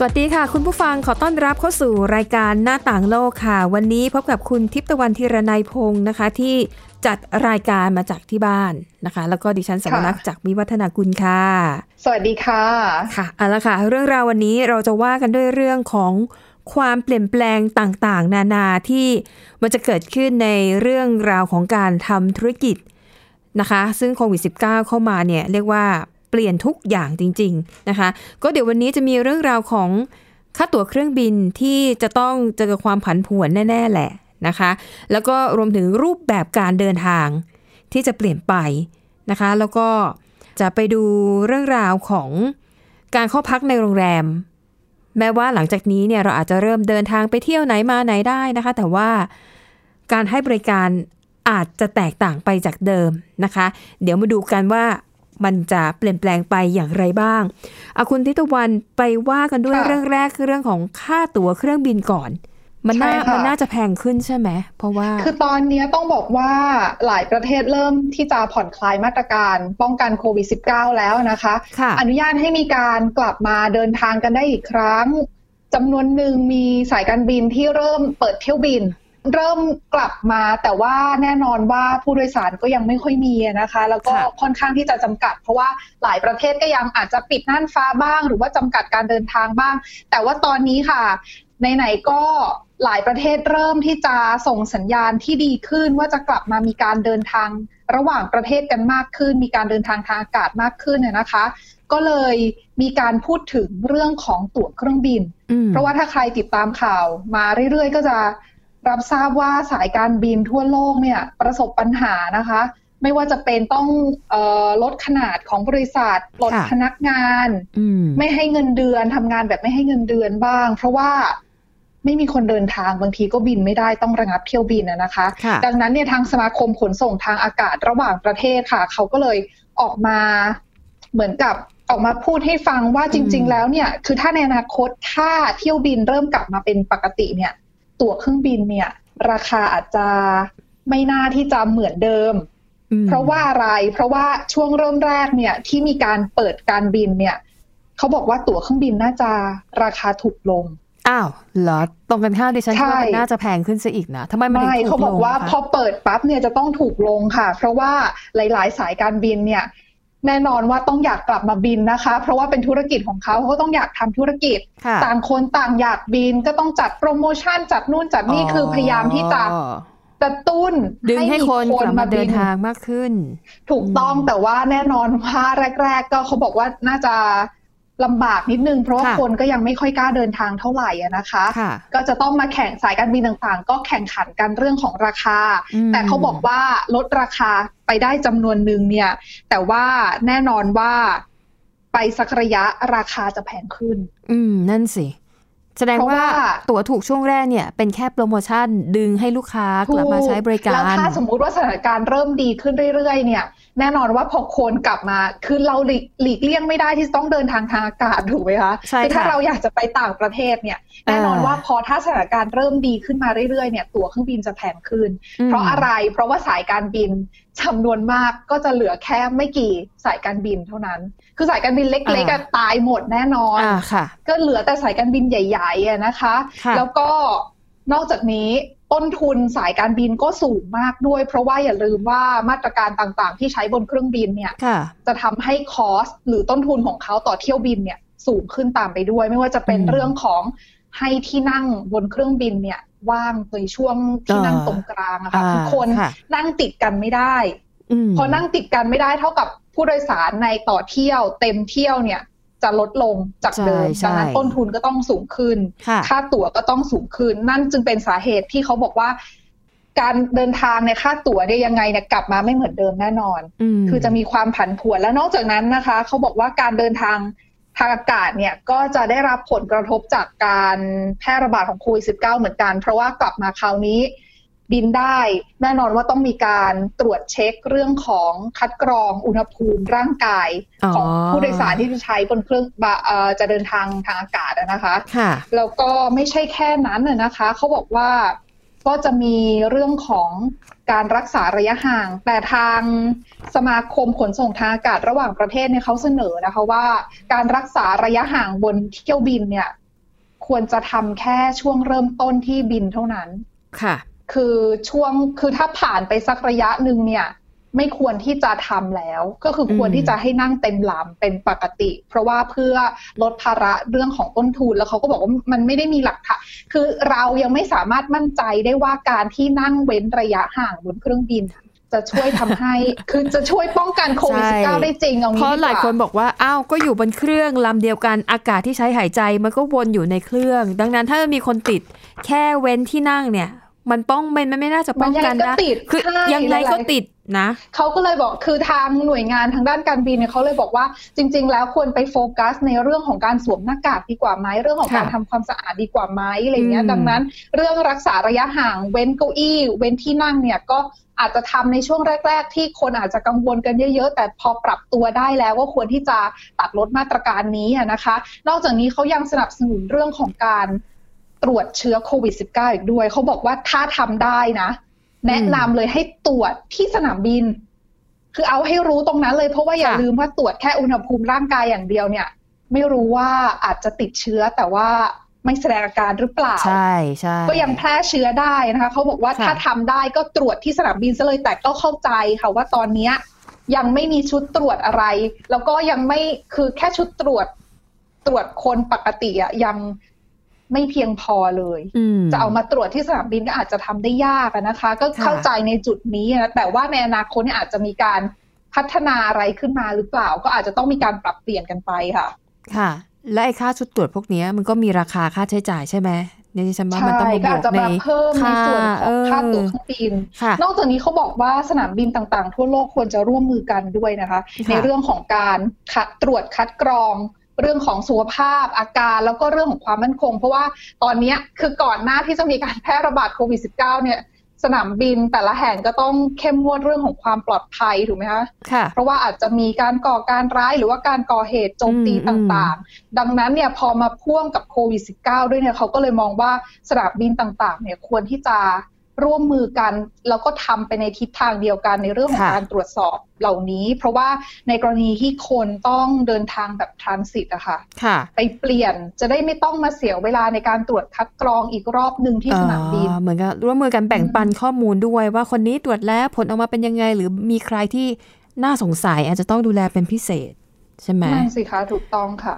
สวัสดีค่ะ คุณผู้ฟังขอต้อนรับเข้าสู่รายการหน้าต่างโลกค่ะ วันนี้พบกับคุณทิพย์ตะวันธีรนัยพงศ์นะคะ ที่จัดรายการมาจากที่บ้านนะคะ แล้วก็ดิฉันสวรักษ์จากวิวัฒนากุลค่ะ สวัสดีค่ะค่ะเอาละค่ะ เรื่องราววันนี้เราจะว่ากันด้วยเรื่องของความเปลี่ยนแปลงต่างๆ นานาที่มันจะเกิดขึ้นในเรื่องราวของการทำธุรกิจนะคะ ซึ่งโควิด -19 เข้ามาเนี่ยเรียกว่า เปลี่ยนทุกอย่างจริง ๆนะคะ ก็เดี๋ยววันนี้จะมีเรื่องราวของค่าตั๋วเครื่องบินที่จะต้องเจอความผันผวนแน่ ๆ แหละนะคะ แล้วก็รวมถึงรูปแบบการเดินทางที่จะเปลี่ยนไปนะคะ แล้วก็จะไปดูเรื่องราวของการเข้าพักในโรงแรม แม้ว่าหลังจากนี้เนี่ยเราอาจจะเริ่มเดินทางไปเที่ยวไหนมาไหนได้นะคะ แต่ว่าการให้บริการอาจจะแตกต่างไปจากเดิมนะคะ เดี๋ยวมาดูกันว่า มันจะเปลี่ยนแปลงไปอย่างไรบ้างเอาคุณทิตวันไปว่ากันด้วยค่ะเรื่องแรกคือเรื่องของค่าตั๋วเครื่องบินก่อน มันน่าใช่ค่ะมันน่าจะแพงขึ้นใช่ไหม เพราะว่า คือตอนนี้ต้องบอกว่าหลายประเทศเริ่มที่จะผ่อนคลายมาตรการป้องกันโควิด -19 แล้วนะคะค่ะอนุญาตให้มีการกลับมาเดินทางกันได้อีกครั้งจำนวนหนึ่งมีสายการบินที่เริ่มเปิดเที่ยวบิน เริ่มกลับมาแต่ว่าแน่นอนว่าผู้โดยสารก็ยังไม่ค่อยมีนะคะ แล้วก็ค่ะค่อนข้างที่จะจำกัด เพราะว่าหลายประเทศก็ยังอาจจะปิดน่านฟ้าบ้าง หรือว่าจำกัดการเดินทางบ้าง แต่ว่าตอนนี้ค่ะไหนๆก็หลายประเทศเริ่มที่จะส่งสัญญาณที่ดีขึ้นว่าจะกลับมามีการเดินทางระหว่างประเทศกันมากขึ้น มีการเดินทางทางอากาศมากขึ้นน่ยนะคะ ก็เลยมีการพูดถึงเรื่องของตั๋วเครื่องบินอืมเพราะว่าถ้าใครติดตามข่าวมาเรื่อยๆ ก็จะ รับทราบว่าสายการบินทั่วโลกเนี่ยประสบปัญหานะคะ ไม่ว่าจะเป็นต้องเออลดขนาดของบริษัทลดค่ะพนักงานอืมไม่ให้เงินเดือนทำงานแบบไม่ให้เงินเดือนบ้าง เพราะว่าไม่มีคนเดินทางบางทีก็บินไม่ได้ต้องระงับเที่ยวบินนะนะคะค่ะดังนั้นเนี่ยทางสมาคมขนส่งทางอากาศระหว่างประเทศค่ะ เขาก็เลยออกมาเหมือนกับออกมาพูดให้ฟังว่าจริงอืมๆแล้วเนี่ย คือถ้าในอนาคตถ้าเที่ยวบินเริ่มกลับมาเป็นปกติเนี่ย ตั๋วเครื่องบินเนี่ย ราคาอาจจะไม่น่าที่จะเหมือนเดิมอืมเพราะว่าอะไร เพราะว่าช่วงเริ่มแรกเนี่ยที่มีการเปิดการบินเนี่ยเขาบอกว่าตั๋วเครื่องบินน่าจะราคาถูกลงอ้าวเหรอตรงกันข้ามดิฉันคิดว่าใช่มันน่าจะแพงขึ้นซะอีกนะทำไมมันถึงไม่ถูกเขาบอกลงว่าคะพอเปิดปั๊บเนี่ยจะต้องถูกลงค่ะ เพราะว่าหลาย ๆ สายการบินเนี่ย แน่นอนว่าต้องอยากกลับมาบินนะคะ เพราะว่าเป็นธุรกิจของเขาเขาก็ต้องอยากทำธุรกิจค่ะต่างคนต่างอยากบินก็ต้องจัดโปรโมชั่นจัดนู่นจัดนี่คือพยายามที่จะอ๋อกระตุ้นดึงให้คนกลับมาเดินบิทางมากขึ้น ถูกต้องอืมแต่ว่าแน่นอนว่าแรก ๆ ก็เขาบอกว่าน่าจะ ลำบากนิดนึง เพราะว่าค่ะคนก็ยังไม่ค่อยกล้าเดินทางเท่าไหร่อะนะคะค่ะก็จะต้องมาแข่งสายการบินต่างๆ ก็แข่งขันกันเรื่องของราคาอืมแต่เขาบอกว่าลดราคาไปได้จำนวนหนึ่งเนี่ย แต่ว่าแน่นอนว่าไปสักระยะราคาจะแพงขึ้น อืม นั่นสิ แสดงเพราะว่าว่าตั๋วถูกช่วงแรกเนี่ย เป็นแค่โปรโมชั่นดึงให้ลูกค้ากลับมาใช้บริการ แล้วถ้าสมมุติว่าสถานการณ์เริ่มดีขึ้นเรื่อยๆ เนี่ย แน่นอนว่าพอคนกลับมา คือเราหลีกหลีกเลี่ยงไม่ได้ที่จะต้องเดินทางทางอากาศถูกไหมคะใช่คือถ้าค่ะเราอยากจะไปต่างประเทศเนี่ยแน่นอนอ่าว่าพอถ้าสถานการณ์เริ่มดีขึ้นมาเรื่อยๆเนี่ยตั๋วเครื่องบินจะแพงขึ้นอืมเพราะอะไรเพราะว่าสายการบินจำนวนมากก็จะเหลือแค่ไม่กี่สายการบินเท่านั้น คือสายการบินเล็กๆอะตายหมดแน่นอนอ่าค่ะก็เหลือแต่สายการบินใหญ่ๆอะนะคะค่ะแล้วก็ นอกจากนี้ต้นทุนสายการบินก็สูงมากด้วย เพราะว่าอย่าลืมว่ามาตรการต่างๆ ที่ใช้บนเครื่องบินเนี่ยค่ะจะทำให้คอสหรือต้นทุนของเขาต่อเที่ยวบินเนี่ยสูงขึ้นตามไปด้วย ไม่ว่าจะเป็นอืมเรื่องของให้ที่นั่งบนเครื่องบินเนี่ยว่างในช่วงที่นั่งอ่าตรงกลางอะค่ะอ่าคือคนค่ะนั่งติดกันไม่ได้มพอนั่งติดกันไม่ได้เท่ากับผู้โดยสารในต่อเที่ยวเต็มเที่ยวเนี่ย จะลดลงจากเดิมใช่ดังนั้นใช่ต้นทุนก็ต้องสูงขึ้นค่ะค่าตั๋วก็ต้องสูงขึ้น นั่นจึงเป็นสาเหตุที่เขาบอกว่า การเดินทางในยค่าตั๋วเนี่ยยังไงเนี่ยกลับมาไม่เหมือนเดิมแน่นอนมคือจะมีความผันผวนแล้วนอกจากนั้นนะคะ เขาบอกว่าการเดินทางทางอากาศเนี่ยก็จะได้รับผลกระทบจากการแพร่ระบาดของโควิด -19 เหมือนกัน เพราะว่ากลับมาคราวนี้ บินได้ แน่นอนว่าต้องมีการตรวจเช็คเรื่องของคัดกรองอุณหภูมิร่างกายอ๋อของผู้โดยสารที่จะใช้บนเครื่องบะเอ่อจะเดินทางทางอากาศอะนะคะค่ะแล้วก็ไม่ใช่แค่นั้นน่ะนะคะ เขาบอกว่าก็จะมีเรื่องของการรักษาระยะห่าง แต่ทางสมาคมขนส่งทางอากาศระหว่างประเทศเนี่ยเขาเสนอนะคะว่า การรักษาระยะห่างบนเที่ยวบินเนี่ย ควรจะทำแค่ช่วงเริ่มต้นที่บินเท่านั้น ค่ะ คือช่วงคือถ้าผ่านไปสักระยะหนึ่งเนี่ย ไม่ควรที่จะทำแล้ว ก็คือควรอืมที่จะให้นั่งเต็มลำเป็นปกติ เพราะว่าเพื่อลดภาระเรื่องของต้นทุนแล้วเขาก็บอกว่ามันไม่ได้มีหลักฐานคือเรายังไม่สามารถมั่นใจได้ว่าการที่นั่งเว้นระยะห่างบนเครื่องบินจะช่วยทำให้ คือจะช่วยป้องกันโควิดใช่19ได้จริงเอาเพงี้ราะดีกหลายว่าคนบอกว่า อ้าว ก็อยู่บนเครื่องลำเดียวกัน อากาศที่ใช้หายใจมันก็วนอยู่ในเครื่อง ดังนั้นถ้ามีคนติดแค่เว้นที่นั่งเนี่ย มันป้องมันมันไม่น่าจะป้องกันมันยังไงก็นะติดคือใช่ยังไงก็หลายๆติดนะเขาก็เลยบอกคือทางหน่วยงานทางด้านการบินเนี่ยเขาเลยบอกว่าจริง ๆ แล้วควรไปโฟกัสในเรื่องของการสวมหน้ากากดีกว่าไหมเรื่องของการค่ะทำความสะอาดดีกว่าไหมอะไรเงี้ยอืมดังนั้น เรื่องรักษาระยะห่างเว้นเก้าอี้ เว้นที่นั่งเนี่ยก็อาจจะทำในช่วงแรก ๆ ที่คนอาจจะกังวลกันเยอะๆ แต่พอปรับตัวได้แล้วก็ควรที่จะตัดลดมาตรการนี้อะนะคะ นอกจากนี้เขายังสนับสนุนเรื่องของการ ตรวจเชื้อโควิด -19 อีกด้วย เขาบอกว่าถ้าทำได้นะ แนะนำเลยให้ตรวจที่สนามบิน คือเอาให้รู้ตรงนั้นเลยเพราะว่าอย่าค่ะลืมว่าตรวจแค่อุณหภูมิร่างกายอย่างเดียวเนี่ย ไม่รู้ว่าอาจจะติดเชื้อแต่ว่าไม่แสดงอาการหรือเปล่า ใช่ใช่ก็ยังแพร่เชื้อได้นะคะเขาบอกว่าค่ะถ้าทำได้ก็ตรวจที่สนามบินซะเลยแต่ก็เข้าใจค่ะว่าตอนเนี้ยยังไม่มีชุดตรวจอะไร แล้วก็ยังไม่คือแค่ชุดตรวจตรวจคนปกติอะยัง ไม่เพียงพอเลยอืมจะเอามาตรวจที่สนามบินก็อาจจะทำได้ยากอะนะคะ ก็ค่ะเข้าใจในจุดนี้นะแต่ว่าในอนาคตเนี่ยอาจจะมีการพัฒนาอะไรขึ้นมาหรือเปล่า ก็อาจจะต้องมีการปรับเปลี่ยนกันไปค่ะ ค่ะ และไอ้ค่าชุดตรวจพวกเนี้ยมันก็มีราคาค่าใช้จ่ายใช่ไหมเนี่ยดิฉันว่ามันใช่ต้องมาก็บวอาจกจะในมาเพิ่มในส่วนของค่าตั๋วเคเอรื่องบินอค่ะนอกจากนี้เขาบอกว่าสนามบินต่างๆ ทั่วโลกควรจะร่วมมือกันด้วยนะคะค่ะในเรื่องของการคัดตรวจคัดกรอง เรื่องของสุขภาพอาการแล้วก็เรื่องของความมั่นคง เพราะว่าตอนเนี้ยคือก่อนหน้าที่จะมีการแพร่ระบาดโควิด -19 เนี่ยสนามบินแต่ละแห่งก็ต้องเข้มงวดเรื่องของความปลอดภัยถูกไหมคะค่ะเพราะว่าอาจจะมีการก่อการร้ายหรือว่าการก่อเหตุโจมตีอืมต่างๆ ดังนั้นเนี่ยพอมาพ่วงกับโควิด -19 ด้วยเนี่ยเขาก็เลยมองว่าสนามบินต่างๆเนี่ยควรที่จะ ร่วมมือกัน แล้วก็ทำไปในทิศทางเดียวกันในเรื่องของค่ะการตรวจสอบเหล่านี้ เพราะว่าในกรณีที่คนต้องเดินทางแบบทรานสิตอะค่ะค่ะไปเปลี่ยนจะได้ไม่ต้องมาเสียเวลาในการตรวจคัดกรองอีกรอบหนึ่งที่สนามบินอ๋อเหมือนกับร่วมมือกันแบ่งปันข้อมูลด้วยว่าคนนี้ตรวจแล้วผลออกมาเป็นยังไง หรือมีใครที่น่าสงสัยอาจจะต้องดูแลเป็นพิเศษ ใช่ไหมนั่นสิคะถูกต้องค่ะ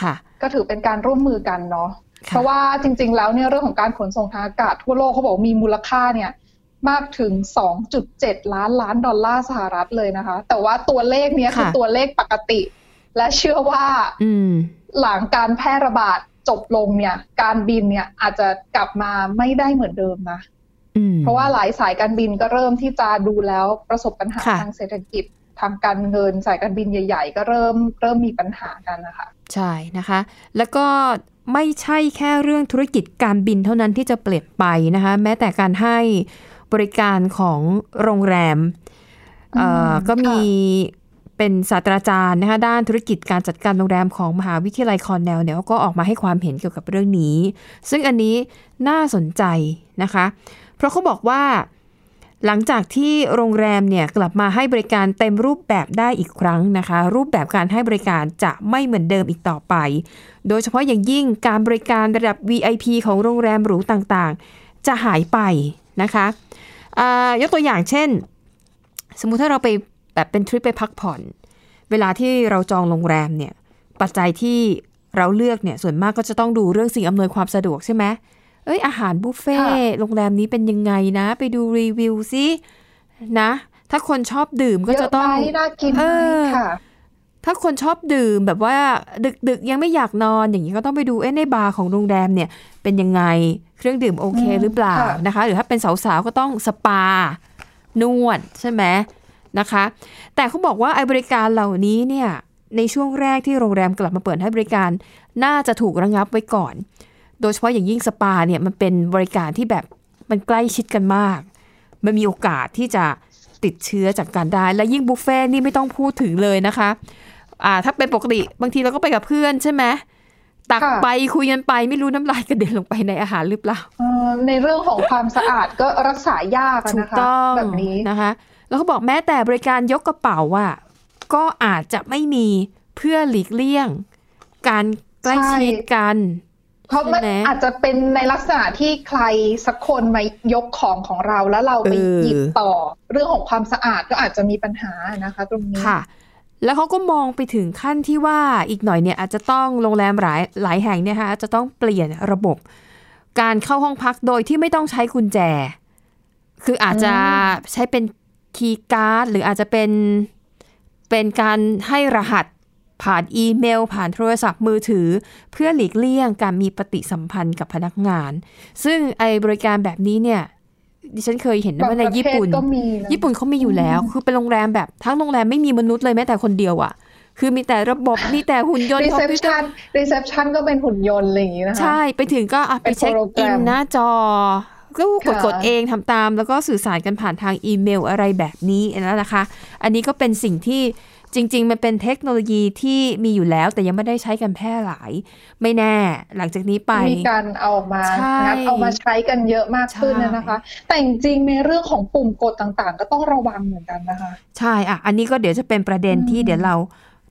ค่ะ ก็ถือเป็นการร่วมมือกันเนาะค่ะ เพราะว่าจริง ๆ แล้วเนี่ยเรื่องของการขนส่งทางอากาศทั่วโลกเขาบอกมีมูลค่าเนี่ยมากถึง 2.7 ล้านล้านดอลลาร์สหรัฐเลยนะคะ แต่ว่าตัวเลขเนี้ยคือค่ะตัวเลขปกติ และเชื่อว่าอืมหลังการแพร่ระบาดจบลงเนี่ย การบินเนี่ยอาจจะกลับมาไม่ได้เหมือนเดิมนะอืมเพราะว่าหลายสายการบินก็เริ่มที่จะดูแล้วประสบปัญหาค่ะทางเศรษฐกิจ ทางการเงินสายการบินใหญ่ ๆ ก็เริ่มเริ่มมีปัญหากันนะคะใช่นะคะ แล้วก็ไม่ใช่แค่เรื่องธุรกิจการบินเท่านั้นที่จะเปลี่ยนไปนะคะ แม้แต่การให้บริการของโรงแรมเอ่ออืมก็มีเป็นศาสตราจารย์นะคะด้านธุรกิจการจัดการโรงแรมของมหาวิทยาลัยคอนเนลเนี่ยก็ออกมาให้ความเห็นเกี่ยวกับเรื่องนี้ ซึ่งอันนี้น่าสนใจนะคะ เพราะเขาบอกว่า หลังจากที่โรงแรมเนี่ยกลับมาให้บริการเต็มรูปแบบได้อีกครั้งนะคะ รูปแบบการให้บริการจะไม่เหมือนเดิมอีกต่อไป โดยเฉพาะอย่างยิ่งการบริการระดับ VIP ของโรงแรมหรูต่างๆ จะหายไปนะคะยกตัวอย่างเช่น สมมุติถ้าเราไปแบบเป็นทริปไปพักผ่อน เวลาที่เราจองโรงแรมเนี่ยปัจจัยที่เราเลือกเนี่ยส่วนมากก็จะต้องดูเรื่องสิ่งอำนวยความสะดวกใช่ไหม เอ้ยอาหารบุฟเฟ่ต์ค่ะโรงแรมนี้เป็นยังไงนะ ไปดูรีวิวซินะ ถ้าคนชอบดื่มก็จะต้องเยไหมน่ากินไหมเออค่ะถ้าคนชอบดื่มแบบว่าดึกดึกๆยังไม่อยากนอนอย่างนี้ก็ต้องไปดูเอ๊ะในบาร์ของโรงแรมเนี่ย เป็นยังไงเครื่องดื่มโอเคอืมหรือเปล่าค่ะนะคะ หรือถ้าเป็นสาวๆก็ต้องสปานวดใช่ไหมนะคะ แต่เขาบอกว่าไอ้บริการเหล่านี้เนี่ยในช่วงแรกที่โรงแรมกลับมาเปิดให้บริการ น่าจะถูกระงับไว้ก่อน โดยเฉพาะอย่างยิ่งสปาเนี่ยมันเป็นบริการที่แบบมันใกล้ชิดกันมาก มันมีโอกาสที่จะติดเชื้อจากการได้ และยิ่งบุฟเฟ่นี่ไม่ต้องพูดถึงเลยนะคะอ่าถ้าเป็นปกติบางทีเราก็ไปกับเพื่อนใช่ไหมตักค่ะไปคุยกันไปไม่รู้น้ำลายกระเด็นลงไปในอาหารหรือเปล่าเอ่อในเรื่องของความสะอาดก็รักษายากอะถูกนะคะต้องแบบนี้นะคะ แล้วเขาบอกแม้แต่บริการยกกระเป๋าอะก็อาจจะไม่มีเพื่อหลีกเลี่ยง การใกล้ชิดกัน เพราะมันใช่ไหมอาจจะเป็นในลักษณะที่ใครสักคนมายกของของเราแล้วเราไปเออหยิบต่อ เรื่องของความสะอาดก็อาจจะมีปัญหานะคะ ตรงนี้ค่ะ แล้วเขาก็มองไปถึงขั้นที่ว่าอีกหน่อยเนี่ยอาจจะต้องโรงแรมหลายหลายแห่งเนี่ยนะคะจะต้องเปลี่ยนระบบ การเข้าห้องพักโดยที่ไม่ต้องใช้กุญแจ คืออาจจะใช้เป็นคีย์การ์ดหรืออาจจะเป็นเป็นการให้รหัส ผ่านอีเมล ผ่านโทรศัพท์มือถือ เพื่อหลีกเลี่ยงการมีปฏิสัมพันธ์กับพนักงาน ซึ่งไอบริการแบบนี้เนี่ยดิฉันเคยเห็นนะว่าในบางประเทศญี่ปุ่นก็มีนะญี่ปุ่นเขามีอยู่แล้ว คือเป็นโรงแรมแบบทั้งโรงแรมไม่มีมนุษย์เลยแม้แต่คนเดียวอะค่ะคือมีแต่ระบบมีแต่หุ่นยนต์รีคอมเซพพิวเตอชันร์รีเซพชันก็เป็นหุ่นยนต์อะไรอย่างนี้นะคะ ใช่ ไปถึงก็อะไปเป็นเช็คอินโปรแกรมหน้าจอ ก็กดค่ะกดเองทำตาม แล้วก็สื่อสารกันผ่านทางอีเมลอะไรแบบนี้แล้วนะคะ อันนี้ก็เป็นสิ่งที่ จริง ๆ มันเป็นเทคโนโลยีที่มีอยู่แล้ว แต่ยังไม่ได้ใช้กันแพร่หลาย ไม่แน่ หลังจากนี้ไป มีการเอามาใช่งัดเอามาใช้กันเยอะมากขึ้นใช่นะคะ แต่จริงๆในเรื่องของปุ่มกดต่างๆ ก็ต้องระวังเหมือนกันนะคะ ใช่อะอันนี้ก็เดี๋ยวจะเป็นประเด็นที่เดี๋ยวเรา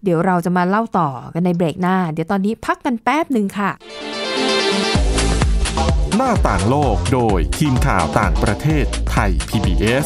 เดี๋ยวเราจะมาเล่าต่อกันในเบรกหน้า เดี๋ยวตอนนี้พักกันแป๊บหนึ่งค่ะ หน้าต่างโลกโดยทีมข่าวต่างประเทศไทย PBS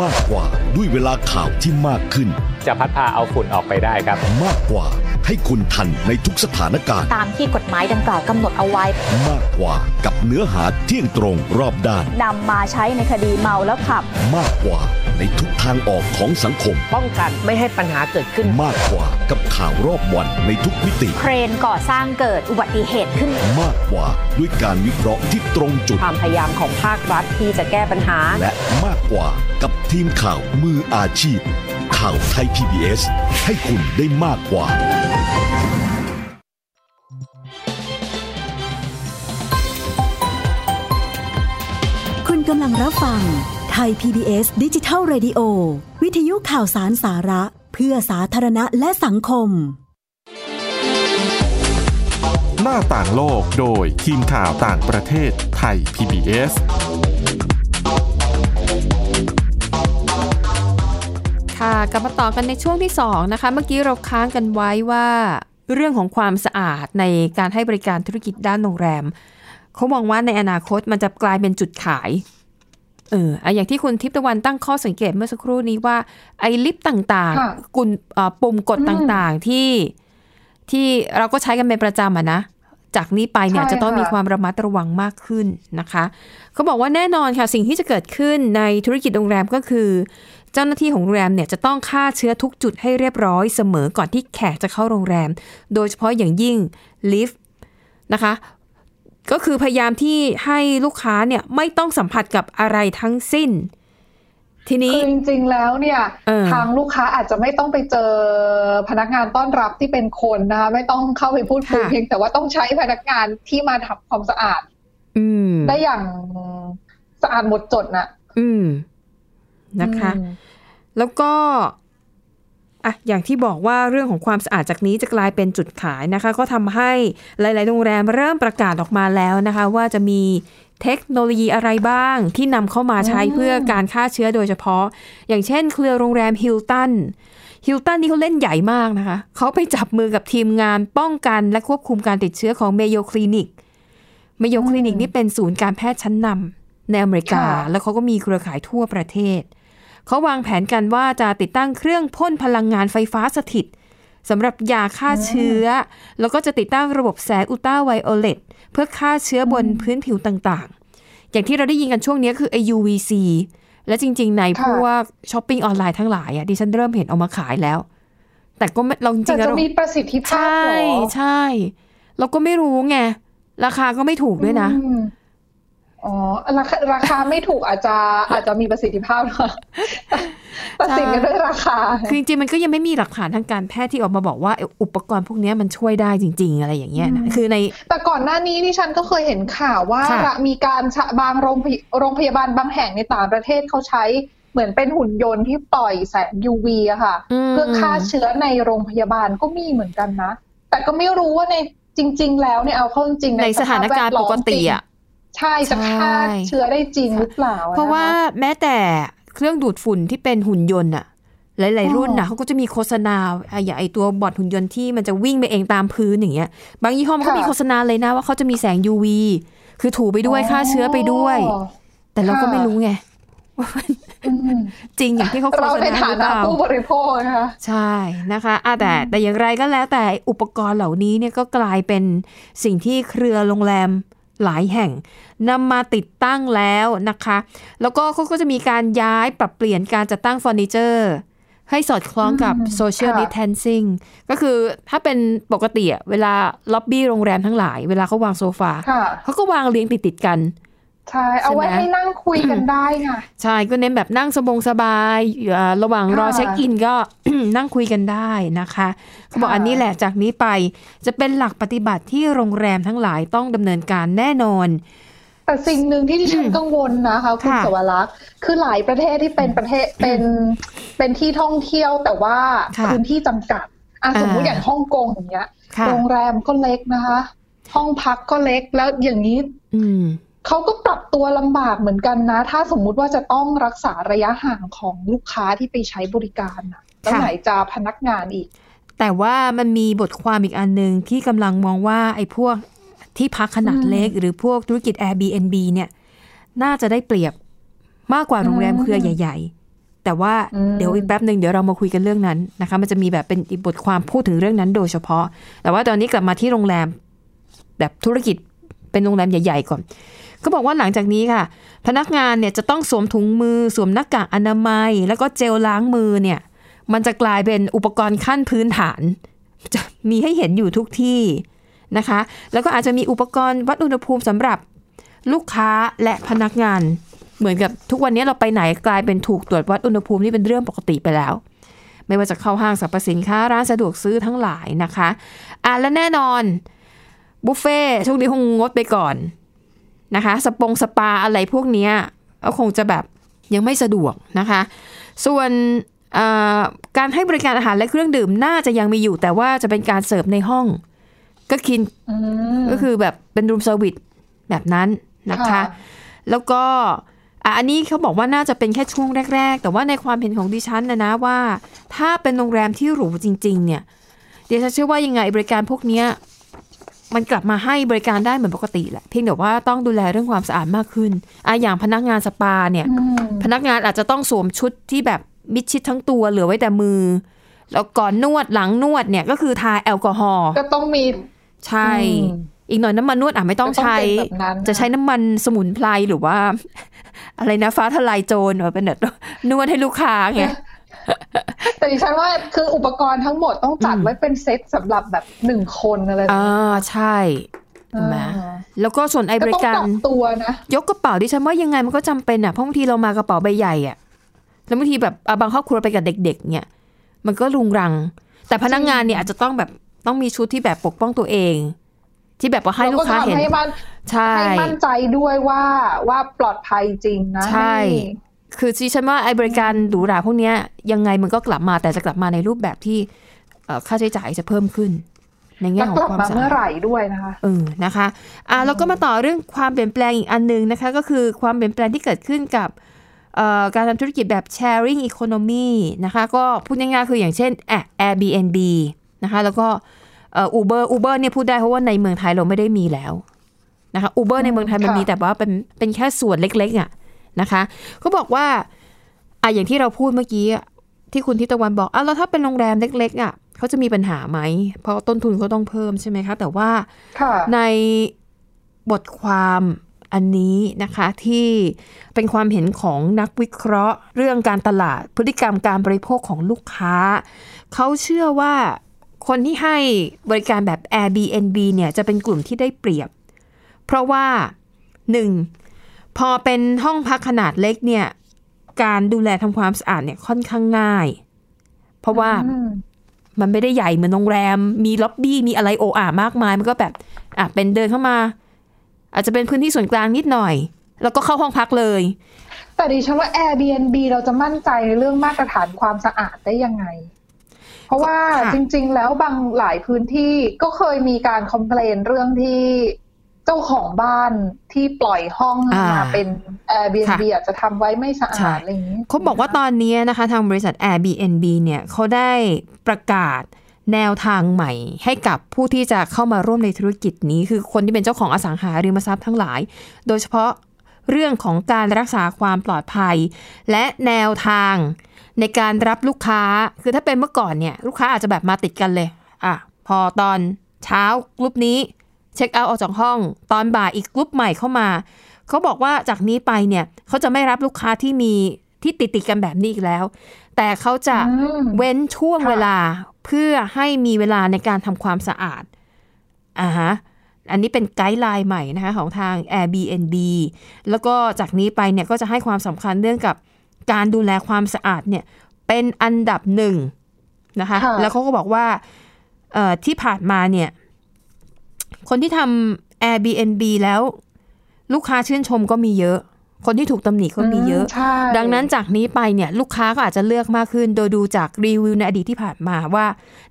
มากกว่าด้วยเวลาข่าวที่มากขึ้น จะพัดพาเอาฝุ่นออกไปได้ครับ มากกว่าให้คุณทันในทุกสถานการณ์ ตามที่กฎหมายดังกล่าวกำหนดเอาไว้ มากกว่ากับเนื้อหาเที่ยงตรงรอบด้านนำมาใช้ในคดีเมาแล้วขับ มากกว่าในทุกทางออกของสังคม ป้องกันไม่ให้ปัญหาเกิดขึ้นมากกว่า กับข่าวรอบวันในทุกมิติ เครนก่อสร้างเกิดอุบัติเหตุขึ้น มากกว่าด้วยการวิเคราะห์ที่ตรงจุด ความพยายามของภาครัฐที่จะแก้ปัญหา และมากกว่ากับทีมข่าวมืออาชีพ ข่าวไทย PBS ให้คุณได้มากกว่าคุณกำลังรับฟัง ไทย PBS ดิจิทัล Radio วิทยุข่าวสารสาระ เพื่อสาธารณะและสังคม หน้าต่างโลกโดยทีมข่าวต่างประเทศไทย PBS ค่ะกลับมาต่อกันในช่วงที่ 2 นะคะ เมื่อกี้เราค้างกันไว้ว่า เรื่องของความสะอาดในการให้บริการธุรกิจด้านโรงแรม เขามองว่าในอนาคตมันจะกลายเป็นจุดขาย เอออะอย่างที่คุณทิพย์ตะวันตั้งข้อสังเกตเมื่อสักครู่นี้ว่าไอ้ลิฟต์ต่างค่ะๆกุญเอ่อปุ่มกดอืมต่างๆที่ที่เราก็ใช้กันเป็นประจำอะนะจากนี้ไปเนี่ยใช่จะต้องมีค่ะความระมัดระวังมากขึ้นนะคะเขาบอกว่าแน่นอนค่ะสิ่งที่จะเกิดขึ้นในธุรกิจโรงแรมก็คือ เจ้าหน้าที่ของโรงแรมเนี่ยจะต้องฆ่าเชื้อทุกจุดให้เรียบร้อยเสมอก่อนที่แขกจะเข้าโรงแรม โดยเฉพาะอย่างยิ่งลิฟต์นะคะ ก็คือพยายามที่ให้ลูกค้าเนี่ยไม่ต้องสัมผัสกับอะไรทั้งสิ้น ทีนี้คือจริงๆแล้วเนี่ยเออทางลูกค้าอาจจะไม่ต้องไปเจอพนักงานต้อนรับที่เป็นคนนะคะไม่ต้องเข้าไปพูดคุยค่ะเพียงแต่ว่าต้องใช้พนักงานที่มาทำความสะอาดอืมได้อย่างสะอาดหมดจดน่ะ อืมนะคะอืมแล้วก็ อะอย่างที่บอกว่าเรื่องของความสะอาดจากนี้จะกลายเป็นจุดขายนะคะ ก็ทำให้หลาย ๆ โรงแรมเริ่มประกาศออกมาแล้วนะคะ ว่าจะมีเทคโนโลยีอะไรบ้างที่นำเข้ามาใช้เพื่อการฆ่าเชื้อโดยเฉพาะ อย่างเช่น เครือโรงแรม Hilton Hilton นี่เขาเล่นใหญ่มากนะคะ เขาไปจับมือกับทีมงานป้องกันและควบคุมการติดเชื้อของ Mayo Clinic Mayo Clinic นี่เป็นศูนย์การแพทย์ชั้นนำในอเมริกาค่ะแล้วเขาก็มีเครือข่ายทั่วประเทศเขาวางแผนกันว่าจะติดตั้งเครื่องพ่นพลังงานไฟฟ้าสถิตสำหรับยาฆ่าเชื้อ แล้วก็จะติดตั้งระบบแสงอุลตราไวโอเลตเพื่อฆ่าเชื้อบนพื้นผิวต่างๆ อย่างที่เราได้ยินกันช่วงนี้คือไอ UVC และจริง ๆ ในค่ะพวกช้อปปิ้งออนไลน์ทั้งหลายอะดิฉันเริ่มเห็นเอามาขายแล้ว แต่ก็ไม่เราจริแต่งๆแล้วจะเรามีประสิทธิภาใช่พเหรอใช่เราก็ไม่รู้ไงราคาก็ไม่ถูกด้วยนะ อืมอ๋อราคาราคาไม่ถูกอาจจะอาจจะมีประสิทธิภาพนะตัดสินกันด้วยราคา คือจริงๆมันก็ยังไม่มีหลักฐานทางการแพทย์ที่ออกมาบอกว่าอุปกรณ์พวกนี้มันช่วยได้จริง ๆ อะไรอย่างเงี้ยนะคือใน แต่ก่อนหน้านี้นี่ฉันก็เคยเห็นข่าวว่าค่ะมีการชะบางโรงพยโรงพยาบาลบางแห่งในต่างประเทศเขาใช้เหมือนเป็นหุ่นยนต์ที่ปล่อยแสง UV อะค่ะอืมเพื่อฆ่าเชื้อในโรงพยาบาลก็มีเหมือนกันนะ แต่ก็ไม่รู้ว่าในจริง ๆ แล้วเนี่ยเอาเข้าจริงๆในสถานการณ์ปกติอะ ใช่จะฆ่าใช่เชื้อได้จริงหรือเปล่า เพราะว่านะคะแม้แต่เครื่องดูดฝุ่นที่เป็นหุ่นยนต์อะหลาย ๆ รุ่นอ๋นะอเขาก็จะมีโฆษณาอะอย่างไอตัวบอดหุ่นยนต์ที่มันจะวิ่งไปเองตามพื้นอย่างเงี้ย บางยี่ห้อมันก็ค่ะมีโฆษณาเลยนะว่าเขาจะมีแสง UV คือถูไปด้วยฆ่าเชื้อไปด้วยอ๋อแต่เราก็ค่ะไม่รู้ไงอืมจริงอย่างที่เขาโฆเราษในณาหฐารือเปนะล่าผู้บริโภคนะคะใช่นะคะอะแต่แต่อย่างไรก็แล้วแต่อุปกรณ์เหล่านี้เนี่ยก็กลายเป็นสิ่งที่เครือโรงแรม หลายแห่งนำมาติดตั้งแล้วนะคะ แล้วก็เขาก็จะมีการย้ายปรับเปลี่ยนการจัดตั้งเฟอร์นิเจอร์ให้สอดคล้องกับอืม social ค่ะ distancing ก็คือถ้าเป็นปกติอะเวลาล็อบบี้โรงแรมทั้งหลาย เวลาเขาวางโซฟาค่ะเขาก็วางเรียงติดๆกัน ใช่เอาไว้ใช่ไหมให้นั่งคุยกันได้ไงใช่ก็เน้นแบบนั่งสบงสบายเอ่อระหว่างรอค่ะเช็คอินก็นั่งคุยกันได้นะคะเขาบอกค่ะอันนี้แหละจากนี้ไปจะเป็นหลักปฏิบัติที่โรงแรมทั้งหลายต้องดำเนินการแน่นอน แต่สิ่งหนึ่งที่ดิฉันกังวลนะคะคุณค่ะสวรักษ์คือหลายประเทศที่เป็นประเทศเป็นเป็นที่ท่องเที่ยวแต่ว่าค่ะพื้นที่จำกัดอะอ่าสมมติอย่างฮ่องกงอย่างเงี้ยค่ะโรงแรมก็เล็กนะคะ ห้องพักก็เล็กแล้วอย่างนี้ อืม เขาก็ปรับตัวลำบากเหมือนกันนะ ถ้าสมมุติว่าจะต้องรักษาระยะห่างของลูกค้าที่ไปใช้บริการนะแล้วค่ะไหนจะพนักงานอีก แต่ว่ามันมีบทความอีกอันหนึ่งที่กำลังมองว่าไอ้พวกที่พักขนาดอืมเล็ก หรือพวกธุรกิจ Airbnb เนี่ย น่าจะได้เปรียบมากกว่าโรงแรมอืมเครือใหญ่ ๆ แต่ว่าอืมเดี๋ยวอีกแป๊บหนึ่งเดี๋ยวเรามาคุยกันเรื่องนั้นนะคะ มันจะมีแบบเป็นอีกบทความพูดถึงเรื่องนั้นโดยเฉพาะ แต่ว่าตอนนี้กลับมาที่โรงแรมแบบธุรกิจเป็นโรงแรมใหญ่ ๆ ก่อน ก็บอกว่าหลังจากนี้ค่ะ พนักงานเนี่ยจะต้องสวมถุงมือ สวมหน้ากากอนามัย แล้วก็เจลล้างมือเนี่ย มันจะกลายเป็นอุปกรณ์ขั้นพื้นฐาน จะมีให้เห็นอยู่ทุกที่นะคะ แล้วก็อาจจะมีอุปกรณ์วัดอุณหภูมิสำหรับลูกค้าและพนักงาน เหมือนกับทุกวันนี้เราไปไหนกลายเป็นถูกตรวจวัดอุณหภูมินี่เป็นเรื่องปกติไปแล้ว ไม่ว่าจะเข้าห้างสรรพสินค้าร้านสะดวกซื้อทั้งหลายนะคะอะและแน่นอนบุฟเฟ่ช่วงนี้คงงดไปก่อน นะคะ สปงสปาอะไรพวกเนี้ยก็คงจะแบบยังไม่สะดวกนะคะ ส่วนเอ่อการให้บริการอาหารและเครื่องดื่มน่าจะยังมีอยู่ แต่ว่าจะเป็นการเสิร์ฟในห้อง ก็คืออืมก็คือแบบเป็น room service แบบนั้นนะคะค่ะแล้วก็อะอันนี้เขาบอกว่าน่าจะเป็นแค่ช่วงแรก ๆ แต่ว่าในความเห็นของดิฉันนะนะว่า ถ้าเป็นโรงแรมที่หรูจริง ๆ เนี่ยดิฉันเชื่อว่ายังไงบริการพวกเนี้ย มันกลับมาให้บริการได้เหมือนปกติแหละเพียงแต่ว่าต้องดูแลเรื่องความสะอาดมากขึ้นอะอย่างพนักงานสปาเนี่ยอืมพนักงานอาจจะต้องสวมชุดที่แบบมิดชิดทั้งตัวเหลือไว้แต่มือ แล้วก่อนนวดหลังนวดเนี่ยก็คือทาแอลกอฮอล์ก็ต้องมีใช่อืมอีกหน่อยน้ำมันนวดอะไม่ต้องใช้ก็ต้องเป็นแบบนั้นนะจะใช้น้ำมันสมุนไพรหรือว่า อะไรนะฟ้าทลายโจรหรือเป็นแบบนวดให้ลูกค้าไง แต่ดิฉันว่าคืออุปกรณ์ทั้งหมดต้องจัดอืมไว้เป็นเซตสำหรับแบบหนึ่งคนอะไรแบบอ่านี้ใช่เห็นไหมอ่าแล้วก็ส่วนไอ้บริการก็ต้องปรับตัวนะยกกระเป๋าดิฉันว่ายังไงมันก็จำเป็นอะเพราะบางทีเรามากระเป๋าใบใหญ่อะแล้วบางทีแบบอะบางครอบครัวไปกับเด็ก ๆ เนี่ย มันก็รุงรัง แต่พนักงานเนี่ยอาจจะต้องแบบต้องมีชุดที่แบบปกป้องตัวเอง ที่แบบว่าให้ลูกค้าเห็นรก็ทำให้มันใช่ให้มั่นใจด้วยว่าว่าปลอดภัยจริงนะใช่ไม่ คือดิฉันว่าไอ้บริการหรูหราพวกเนี้ยยังไงมันก็กลับมาแต่จะกลับมาในรูปแบบที่เอ่อค่าใช้จ่ายจะเพิ่มขึ้น ในแง่แล้วของกลับความมาสะเมื่ออาดไหร่ด้วยนะคะเออนะคะอะเราก็มาต่อเรื่องความเปลี่ยนแปลงอีกอันหนึงนะคะ ก็คือความเปลี่ยนแปลงที่เกิดขึ้นกับเอ่อการทำธุรกิจแบบ sharing economy นะคะ ก็พูดง่ายๆคืออย่างเช่นอะ Airbnb นะคะ แล้วก็เอ่อ Uber Uber เนี่ยพูดได้เพราะว่าในเมืองไทยเราไม่ได้มีแล้วนะคะ Uber ในเมืองไทยมันค่ะมีแต่ว่าเป็นเป็นแค่ส่วนเล็กๆอะ นะคะเขาบอกว่าอะอย่างที่เราพูดเมื่อกี้อะที่คุณทิตวันบอกอะแล้วถ้าเป็นโรงแรมเล็ก ๆ อะเขาจะมีปัญหาไหมเพราะต้นทุนเขาต้องเพิ่มใช่ไหมคะ แต่ว่าค่ะในบทความอันนี้นะคะที่เป็นความเห็นของนักวิเคราะห์ เรื่องการตลาดพฤติกรรมการบริโภคของลูกค้า เขาเชื่อว่าคนที่ให้บริการแบบ Airbnb เนี่ยจะเป็นกลุ่มที่ได้เปรียบ เพราะว่าหนึ่ง พอเป็นห้องพักขนาดเล็กเนี่ย การดูแลทำความสะอาดเนี่ยค่อนข้างง่าย เพราะว่าอืมมันไม่ได้ใหญ่เหมือนโรงแรม มีล็อบบี้มีอะไรโออามากมาย มันก็แบบอะเป็นเดินเข้ามา อาจจะเป็นพื้นที่ส่วนกลางนิดหน่อย แล้วก็เข้าห้องพักเลย แต่ดิฉันว่า Airbnb เราจะมั่นใจในเรื่องมาตรฐานความสะอาดได้ยังไง เพราะว่าค่ะจริง ๆ แล้วบางหลายพื้นที่ก็เคยมีการคอมเพลนเรื่องที่ เจ้าของบ้านที่ปล่อยห้องมาเป็น Airbnb อาจจะทำไว้ไม่สะอาดอะไรอย่างนี้เขาบอกว่าตอนนี้นะคะ ทางบริษัท Airbnb เนี่ยเขาได้ประกาศแนวทางใหม่ให้กับผู้ที่จะเข้ามาร่วมในธุรกิจนี้ คือคนที่เป็นเจ้าของอสังหาริมทรัพย์ทั้งหลาย โดยเฉพาะเรื่องของการรักษาความปลอดภัย และแนวทางในการรับลูกค้าคือถ้าเป็นเมื่อก่อนเนี่ย ลูกค้าอาจจะแบบมาติดกันเลยอะพอตอนเช้ากลุ่มนี้ เช็คเอาท์ออกจากห้อง ตอนบ่ายอีกกลุ่มใหม่เข้ามาเขาบอกว่าจากนี้ไปเนี่ยเขาจะไม่รับลูกค้าที่มีที่ติดติดๆกันแบบนี้อีกแล้ว แต่เขาจะอืมเว้นช่วงค่ะเวลาเพื่อให้มีเวลาในการทำความสะอาดอ่าฮะอันนี้เป็นไกด์ไลน์ใหม่นะคะของทาง Airbnb แล้วก็จากนี้ไปเนี่ยก็จะให้ความสำคัญเรื่องกับการดูแลความสะอาดเนี่ยเป็นอันดับหนึ่งนะคะค่ะแล้วเขาก็บอกว่าเอ่อที่ผ่านมาเนี่ย คนที่ทำ Airbnb แล้ว ลูกค้าชื่นชมก็มีเยอะ คนที่ถูกตำหนิก็มีเยอะใช่ดังนั้นจากนี้ไปเนี่ย ลูกค้าก็อาจจะเลือกมากขึ้น โดยดูจากรีวิวในอดีตที่ผ่านมาว่า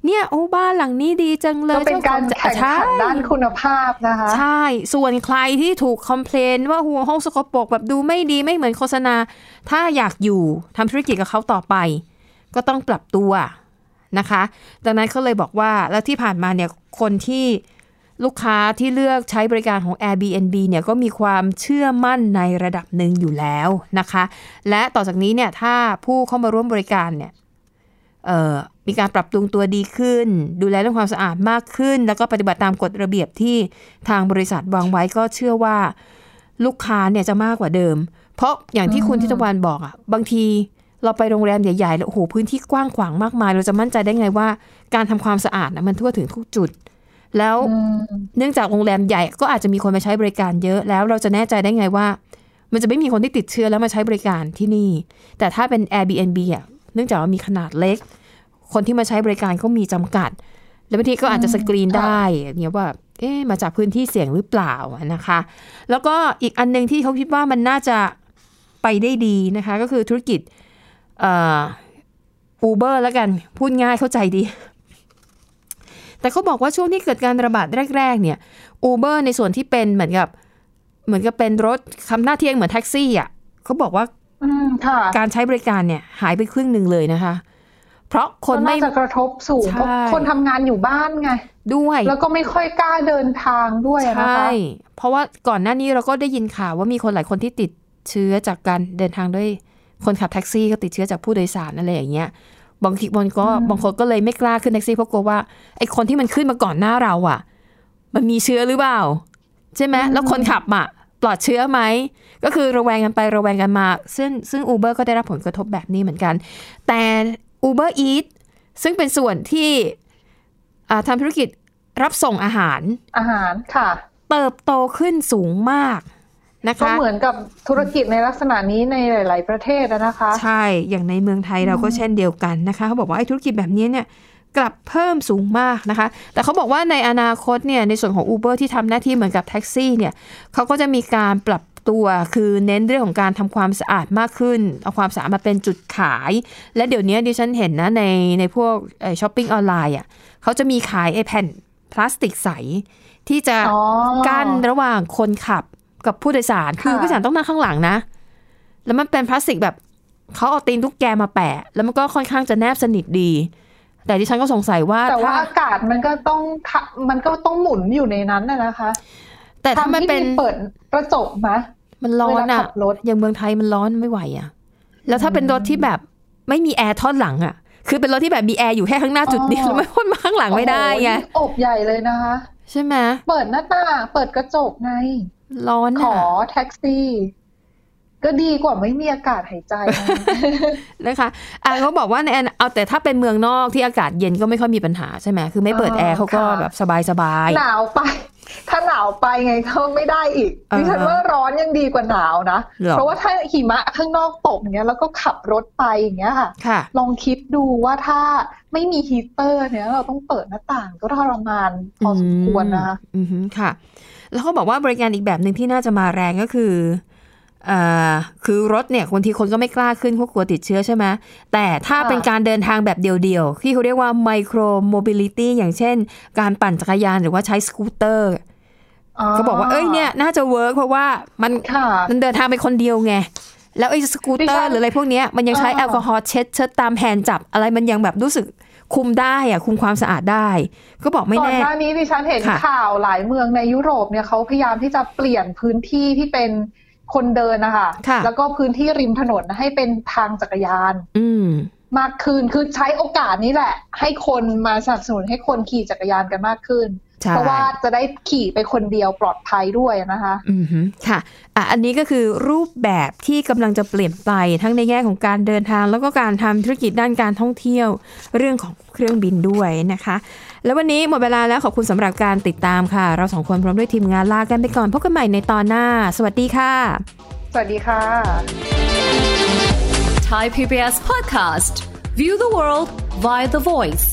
เนี่ยโอ้บ้านหลังนี้ดีจังเลก็ยเป็นการจ้แข่งใช่ขันด้านคุณภาพนะคะ ใช่ ส่วนใครที่ถูกคอมเพลนว่าหัวห้องสกปรกแบบดูไม่ดีไม่เหมือนโฆษณา ถ้าอยากอยู่ทำธุรกิจกับเขาต่อไป ก็ต้องปรับตัวนะคะ ดังนั้นเขาเลยบอกว่าแล้วที่ผ่านมาเนี่ยคนที่ ลูกค้าที่เลือกใช้บริการของ Airbnb เนี่ยก็มีความเชื่อมั่นในระดับหนึ่งอยู่แล้วนะคะ และต่อจากนี้เนี่ยถ้าผู้เข้ามาร่วมบริการเนี่ยมีการปรับปรุงตัวดีขึ้น ดูแลเรื่องความสะอาดมากขึ้น แล้วก็ปฏิบัติตามกฎระเบียบที่ทางบริษัทวางไว้ก็เชื่อว่าลูกค้าเนี่ยจะมากกว่าเดิม เพราะอย่างที่คุณทิตวันบอกอะบางทีเราไปโรงแรมใหญ่ๆแล้วโอ้โหพื้นที่กว้างขวางมากมาย เราจะมั่นใจได้ไงว่า การทำความสะอาดนะมันทั่วถึงทุกจุด แล้วอืมเนื่องจากโรงแรมใหญ่ก็อาจจะมีคนมาใช้บริการเยอะแล้วเราจะแน่ใจได้ไงว่า มันจะไม่มีคนที่ติดเชื้อแล้วมาใช้บริการที่นี่ แต่ถ้าเป็น Airbnb อะเนื่องจากว่ามีขนาดเล็ก คนที่มาใช้บริการก็มีจำกัด แล้วบางทีก็อาจจะสกรีนได้เนี่ยว่าเอ๊ะมาจากพื้นที่เสี่ยงหรือเปล่านะคะ แล้วก็อีกอันหนึงที่เขาคิดว่ามันน่าจะไปได้ดีนะคะ ก็คือธุรกิจเอ่อ Uber แล้วกัน พูดง่ายเข้าใจดี แต่เขาบอกว่าช่วงที่เกิดการระบาดแรก ๆ เนี่ย Uber ในส่วนที่เป็นเหมือนกับ เหมือนกับเป็นรถคำหน้าเที่ยงเหมือนแท็กซี่อะเขาบอกว่าอืมค่ะการใช้บริการเนี่ย หายไปครึ่งหนึ่งเลยนะคะ เพราะคนก็ไม่น่าจะกระทบสูงใช่เพราะคนทำงานอยู่บ้านไงด้วย แล้วก็ไม่ค่อยกล้าเดินทางด้วยอะใชนะคะ่เพราะว่าก่อนหน้านี้เราก็ได้ยินข่าวว่ามีคนหลายคนที่ติดเชื้อจากการเดินทางด้วยคนขับแท็กซี่ก็ติดเชื้อจากผู้โดยสารอะไรอย่างเงี้ย บางทีบางก็บางคนก็เลยไม่กล้าขึ้นแท็กซี่เพราะกลัวว่าไอ้คนที่มันขึ้นมาก่อนหน้าเราอะ มันมีเชื้อหรือเปล่า ใช่ไหมแล้วคนขับอะปลอดเชื้อไหม ก็คือระแวงกันไประแวงกันมา ซึ่งซึ่ง Uber ก็ได้รับผลกระทบแบบนี้เหมือนกัน แต่ Uber Eats ซึ่งเป็นส่วนที่อ่าทำธุรกิจรับส่งอาหารอาหารค่ะ เติบโตขึ้นสูงมาก นะก็คะเหมือนกับธุรกิจในลักษณะนี้ในหลาย ๆ ประเทศอะนะคะ ใช่อย่างในเมืองไทยเราก็เช่นเดียวกันนะคะเขาบอกว่าไอ้ธุรกิจแบบนี้เนี่ยกลับเพิ่มสูงมากนะคะ แต่เขาบอกว่าในอนาคตเนี่ยในส่วนของ Uber ที่ทำหน้าที่เหมือนกับแท็กซี่เนี่ยเขาก็จะมีการปรับตัวคือเน้นเรื่องของการทำความสะอาดมากขึ้น เอาความสะอาดมาเป็นจุดขาย และเดี๋ยวนี้ดิฉันเห็นนะในในพวกช้อปปิ้งออนไลน์อะเขาจะมีขายไอ้แผ่นพลาสติกใสที่จะอ๋อกั้นระหว่างคนขับ กับผู้โดยสาร คือค่ะผู้โดยสารต้องนั่งข้างหลังนะ แล้วมันเป็นพลาสติกแบบเขาเอาตีนตุ๊กแกมาแปะ แล้วมันก็ค่อนข้างจะแนบสนิทดี แต่ดิฉันก็สงสัยว่าแต่ว่าถ้าอากาศมันก็ต้องทะมันก็ต้องหมุนอยู่ในนั้นน่ะนะคะ แต่ถ้ามันทำที่เป็นเปิดกระจกไหมมันร้อนเวลาอะขับรถอย่างเมืองไทยมันร้อนไม่ไหวอะแล้วถ้าเป็นรถที่แบบไม่มีแอร์ท่อนหลังอะคือเป็นรถที่แบบมีแอร์อยู่แค่ข้างหน้าจุดเดียวแล้วไม่พ่นมาข้างหลังไม่ได้ไงโอ้โหนี่อบใหญ่เลยนะคะ ใช่ไหมเปิดหน้าต่างเปิดกระจกไง ร้อนขอะอแท็กซี่ ก็ดีกว่าไม่มีอากาศหายใจนะนะคะอะเขาบอกว่าในอนาเอาแต่ถ้าเป็นเมืองนอกที่อากาศเย็นก็ไม่ค่อยมีปัญหาใช่ไหมคือไม่เปิดอ๋อแอร์เขาก็ค่ะแบบสบายสบายๆหนาวไป ถ้าหนาวไปไงก็ไม่ได้อีกอ่าฮะดิฉันว่าร้อนยังดีกว่าหนาวนะหรอเพราะว่าถ้าหิมะข้างนอกตกอย่างเงี้ยแล้วก็ขับรถไปอย่างเงี้ยค่ะค่ะลองคิดดูว่าถ้าไม่มีฮีตเตอร์เนี่ยเราต้องเปิดหน้าต่างก็ทรมานพอสมควรนะคะอืมอืมค่ะ แล้วเขาบอกว่าบริการอีกแบบหนึ่งที่น่าจะมาแรงก็คือเอ่อคือรถเนี่ยบางทีคนก็ไม่กล้าขึ้นเพราะกลัวติดเชื้อใช่ไหมแต่ถ้าค่ะเป็นการเดินทางแบบเดี่ยวๆที่เขาเรียกว่า micromobility อย่างเช่น การปั่นจักรยานหรือว่าใช้สกูตเตอร์เขาบอกว่าเอ้ยเนี่ยน่าจะ work เพราะว่ามันค่ะมันเดินทางไปคนเดียวไงแล้วไอ้สกูตเตอดิฉัร์นหรืออะไรพวกเนี้ยมันยังใช้อ่าแอลกอฮอล์เช็ดเช็ดตามแฮนด์จับอะไรมันยังแบบรู้สึก คุมได้อะคุมความสะอาดได้ ก็บอกไม่ก่อนแน่หน้านี้ดิฉันเห็นค่ะข่าวหลายเมืองในยุโรปเนี่ยเขาพยายามที่จะเปลี่ยนพื้นที่ที่เป็นคนเดินนะคะค่ะแล้วก็พื้นที่ริมถนนให้เป็นทางจักรยาน อืมมากขึ้นคือใช้โอกาสนี้แหละ ให้คนมาสนับสนุนให้คนขี่จักรยานกันมากขึ้นใช่ เพราะว่าจะได้ขี่ไปคนเดียวปลอดภัยด้วยนะคะอืมฮึค่ะอะ อันนี้ก็คือรูปแบบที่กำลังจะเปลี่ยนไปทั้งในแง่ของการเดินทาง แล้วก็การทำธุรกิจด้านการท่องเที่ยว เรื่องของเครื่องบินด้วยนะคะ แล้ววันนี้หมดเวลาแล้วขอบคุณสำหรับการติดตามค่ะ เราสองคนพร้อมด้วยทีมงานลากันไปก่อนพบกันใหม่ในตอนหน้า สวัสดีค่ะ สวัสดีค่ะ Thai PBS podcast. View the world via the voice.